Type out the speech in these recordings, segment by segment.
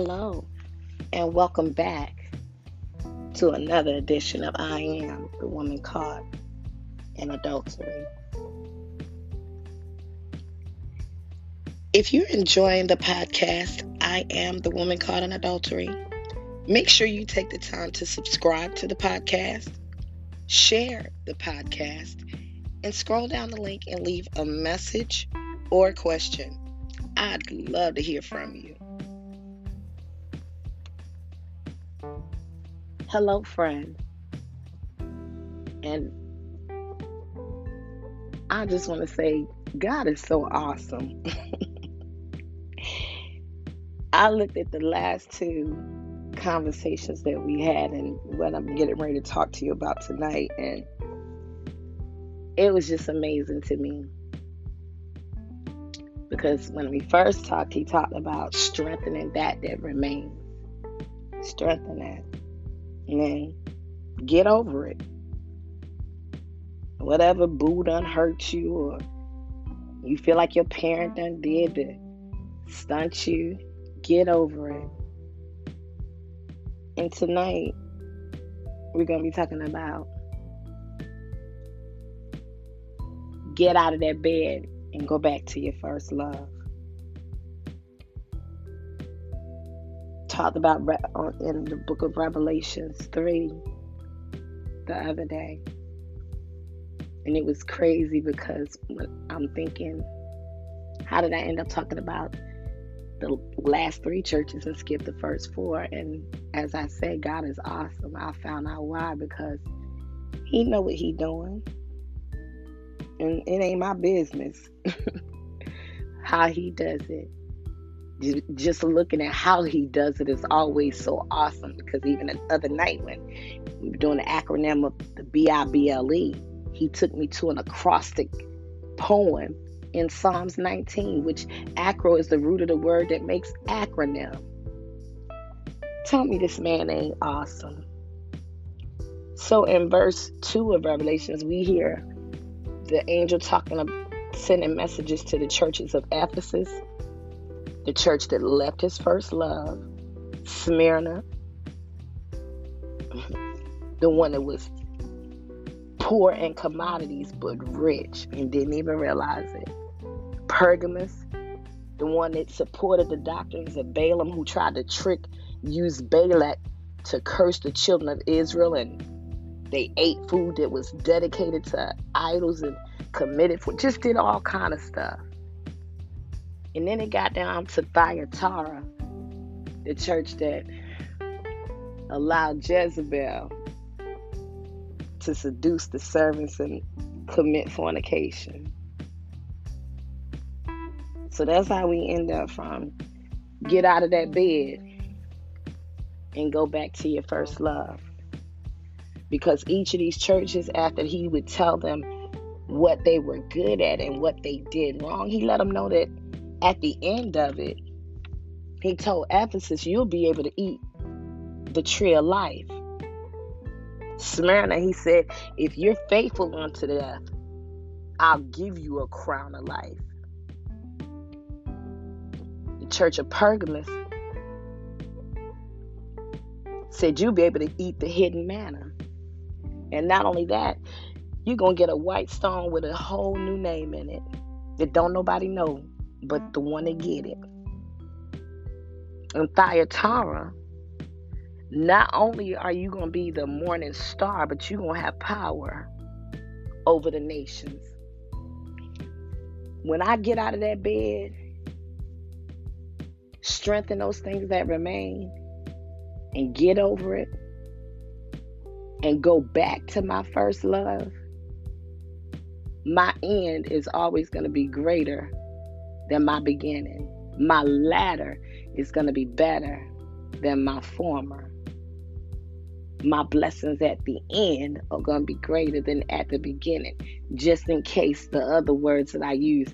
Hello, and welcome back to another edition of I Am the Woman Caught in Adultery. If you're enjoying the podcast, I Am the Woman Caught in Adultery, make sure you take the time to subscribe to the podcast, share the podcast, and scroll down the link and leave a message or a question. I'd love to hear from you. Hello, friend. And I just want to say, God is so awesome. I looked at the last two conversations that we had and what I'm getting ready to talk to you about tonight, and it was just amazing to me. Because when we first talked, he talked about strengthening that that remains. Strengthen that. And get over it. Whatever boo done hurt you or you feel like your parent done did to stunt you, get over it. And tonight, we're going to be talking about get out of that bed and go back to your first love. Talked about in the book of Revelations 3 the other day. And it was crazy because I'm thinking, how did I end up talking about the last three churches and skip the first four? And as I said, God is awesome. I found out why because He know what He doing, and it ain't my business how He does it just looking at how he does it is always so awesome because even the other night when we were doing the acronym of the B-I-B-L-E, he took me to an acrostic poem in Psalms 19, which acro is the root of the word that makes acronym. Tell me this man ain't awesome. So in verse 2 of Revelations, we hear the angel talking about sending messages to the churches of Ephesus, the church that left his first love, Smyrna, the one that was poor in commodities but rich and didn't even realize it. Pergamus, the one that supported the doctrines of Balaam, who tried to trick, use Balak to curse the children of Israel, and they ate food that was dedicated to idols and committed for just did all kind of stuff. And then it got down to Thyatira, the church that allowed Jezebel to seduce the servants and commit fornication. So that's how we end up from get out of that bed and go back to your first love. Because each of these churches, after he would tell them what they were good at and what they did wrong, he let them know that at the end of it, he told Ephesus, You'll be able to eat the tree of life. Smyrna, he said, If you're faithful unto death, I'll give you a crown of life. The church of Pergamus said, You'll be able to eat the hidden manna. And not only that, you're going to get a white stone with a whole new name in it that don't nobody know but the one that get it. And Thyatira, not only are you going to be the morning star, but you're going to have power over the nations. When I get out of that bed, strengthen those things that remain and get over it and go back to my first love, my end is always going to be greater than my beginning. My latter is going to be better than my former. My blessings at the end are going to be greater than at the beginning, just in case the other words that I use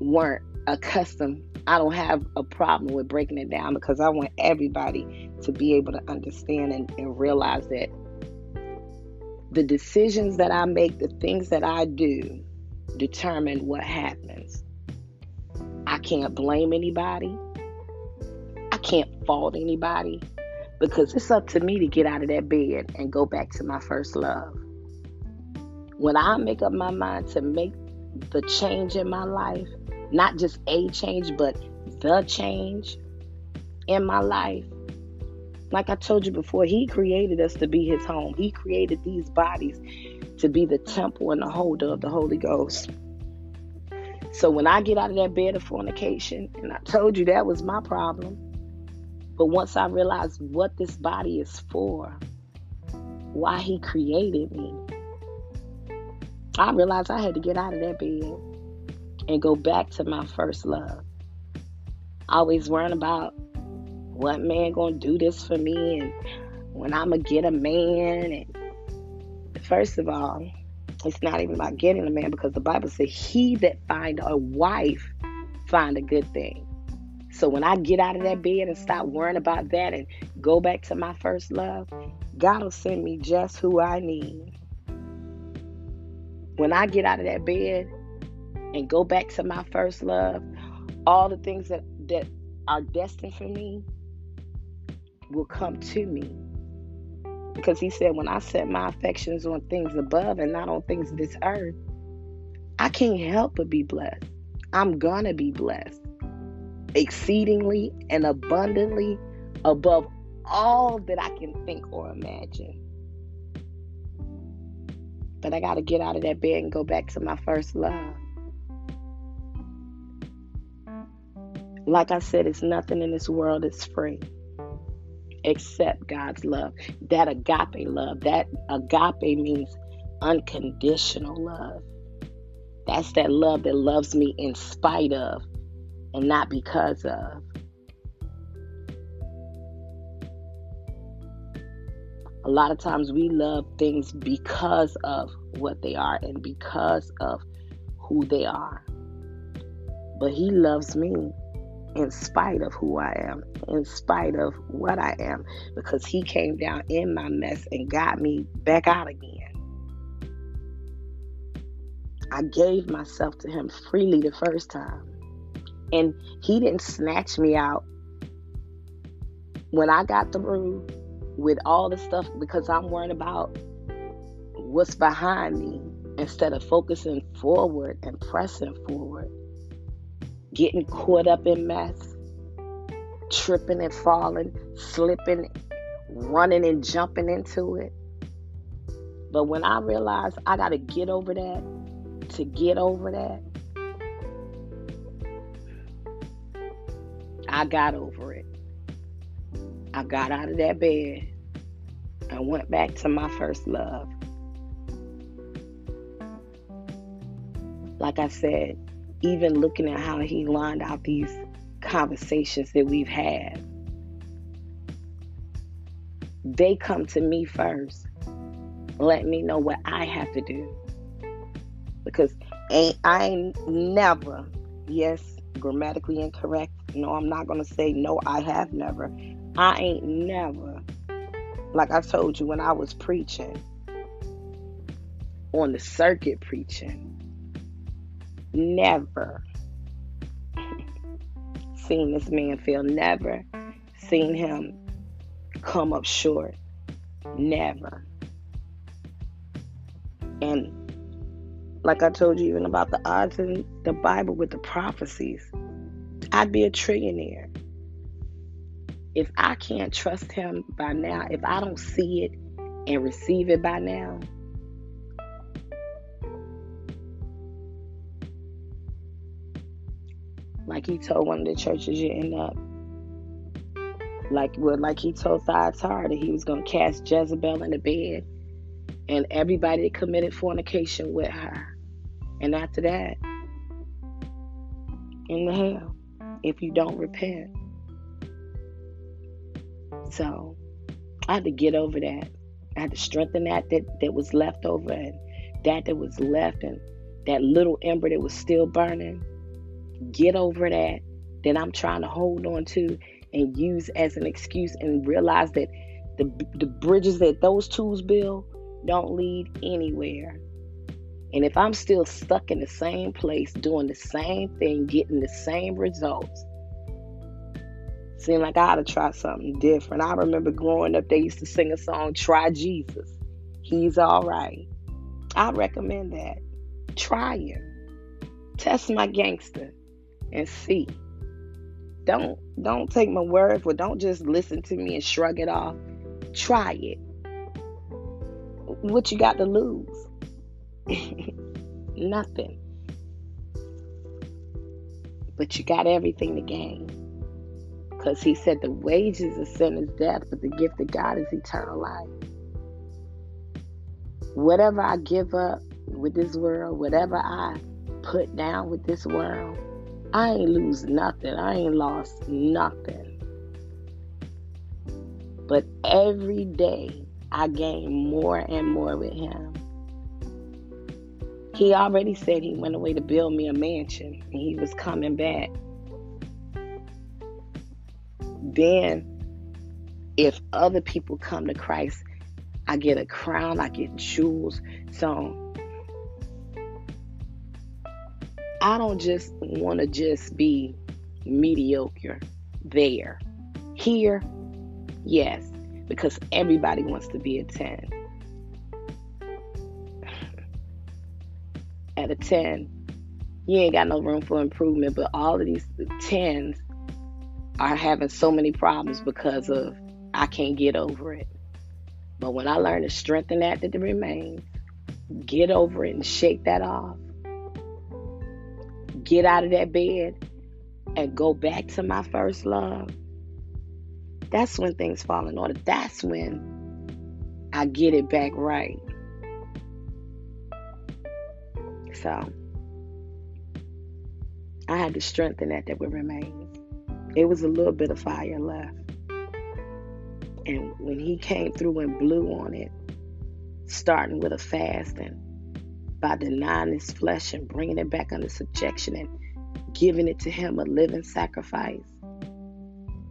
weren't accustomed. I don't have a problem with breaking it down because I want everybody to be able to understand and, and realize that the decisions that I make, the things that I do, determine what happens. I can't blame anybody. I can't fault anybody because it's up to me to get out of that bed and go back to my first love. When I make up my mind to make the change in my life, not just a change, but the change in my life. Like I told you before, He created us to be His home. He created these bodies to be the temple and the holder of the Holy Ghost. So when I get out of that bed of fornication, and I told you that was my problem, but once I realized what this body is for, why He created me, I realized I had to get out of that bed and go back to my first love. Always worrying about what man gonna do this for me and when I'ma get a man and first of all, it's not even about getting a man because the Bible says he that find a wife find a good thing. So when I get out of that bed and stop worrying about that and go back to my first love, God will send me just who I need. When I get out of that bed and go back to my first love, all the things that, that are destined for me will come to me. Because he said, when I set my affections on things above and not on things this earth, I can't help but be blessed. I'm going to be blessed exceedingly and abundantly above all that I can think or imagine. But I got to get out of that bed and go back to my first love. Like I said, it's nothing in this world that's free except God's love. That agape love. That agape means unconditional love. That's that love that loves me in spite of and not because of. A lot of times we love things because of what they are and because of who they are. But He loves me in spite of who I am, in spite of what I am, because He came down in my mess and got me back out again. I gave myself to Him freely the first time. And He didn't snatch me out when I got through with all the stuff because I'm worrying about what's behind me instead of focusing forward and pressing forward getting caught up in mess, tripping and falling, slipping, running and jumping into it. But when I realized I got to get over that, to get over that, I got over it. I got out of that bed and went back to my first love. Like I said, even looking at how he lined out these conversations that we've had, they come to me first. Let me know what I have to do. Because ain't, I ain't never, yes, grammatically incorrect. No, I'm not going to say no, I have never. I ain't never, like I told you when I was preaching, on the circuit preaching, never seen this man fail. Never seen him come up short. Never. And like I told you, even about the odds in the Bible with the prophecies, I'd be a trillionaire. If I can't trust him by now, if I don't see it and receive it by now, like he told one of the churches you end up like well, like he told Thyatira that he was gonna cast Jezebel in the bed and everybody committed fornication with her. And after that, in the hell, if you don't repent. So I had to get over that. I had to strengthen that that, that was left over and that that was left and that little ember that was still burning get over that that I'm trying to hold on to and use as an excuse and realize that the, the bridges that those tools build don't lead anywhere. And if I'm still stuck in the same place, doing the same thing, getting the same results, seem like I ought to try something different. I remember growing up, they used to sing a song, Try Jesus. He's all right. I recommend that. Try him. Test my gangster and see. Don't don't take my word for don't just listen to me and shrug it off. Try it. What you got to lose? Nothing. But you got everything to gain. Because he said the wages of sin is death, but the gift of God is eternal life. Whatever I give up with this world, whatever I put down with this world, I ain't lose nothing. I ain't lost nothing. But every day I gain more and more with him. He already said he went away to build me a mansion and he was coming back. Then, if other people come to Christ, I get a crown, I get jewels. So, I don't just want to just be mediocre there. Here, yes, because everybody wants to be a 10. At a 10, you ain't got no room for improvement, but all of these 10s are having so many problems because of I can't get over it. But when I learn to strengthen that that remains, get over it and shake that off, get out of that bed and go back to my first love, that's when things fall in order. That's when I get it back right. So I had to strengthen that that would remain. It was a little bit of fire left. And when he came through and blew on it, starting with a fast and by denying his flesh and bringing it back under subjection and giving it to him a living sacrifice,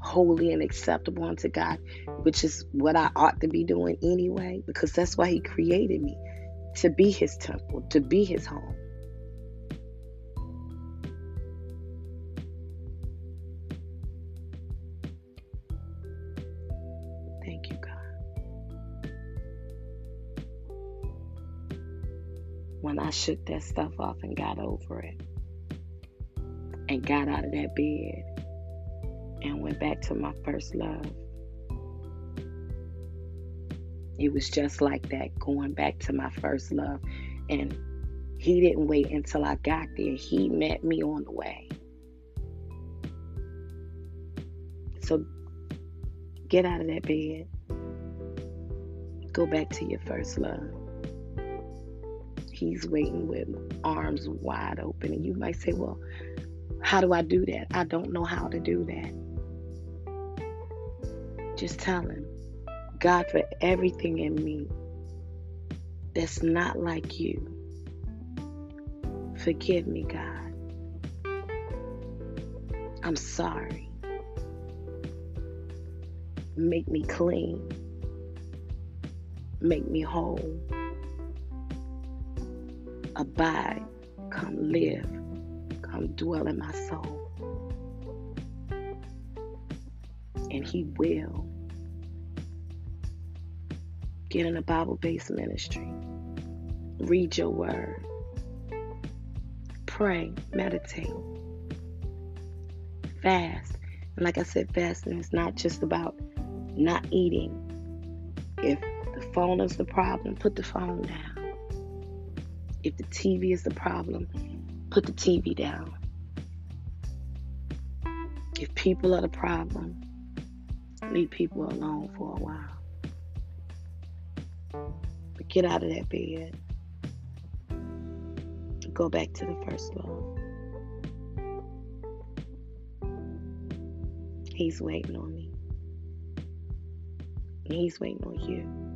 holy and acceptable unto God, which is what I ought to be doing anyway, because that's why he created me to be his temple, to be his home. Thank you, God. When I shook that stuff off and got over it and got out of that bed and went back to my first love. It was just like that, going back to my first love. And he didn't wait until I got there, he met me on the way. So get out of that bed, go back to your first love. He's waiting with arms wide open. And you might say, Well, how do I do that? I don't know how to do that. Just tell him, God, for everything in me that's not like you, forgive me, God. I'm sorry. Make me clean. Make me whole. Abide, come live, come dwell in my soul. And He will get in a Bible based ministry, read your word, pray, meditate, fast. And like I said, fasting is not just about not eating. If the phone is the problem, put the phone down. If the TV is the problem, put the TV down. If people are the problem, leave people alone for a while. But get out of that bed. Go back to the first love. He's waiting on me. He's waiting on you.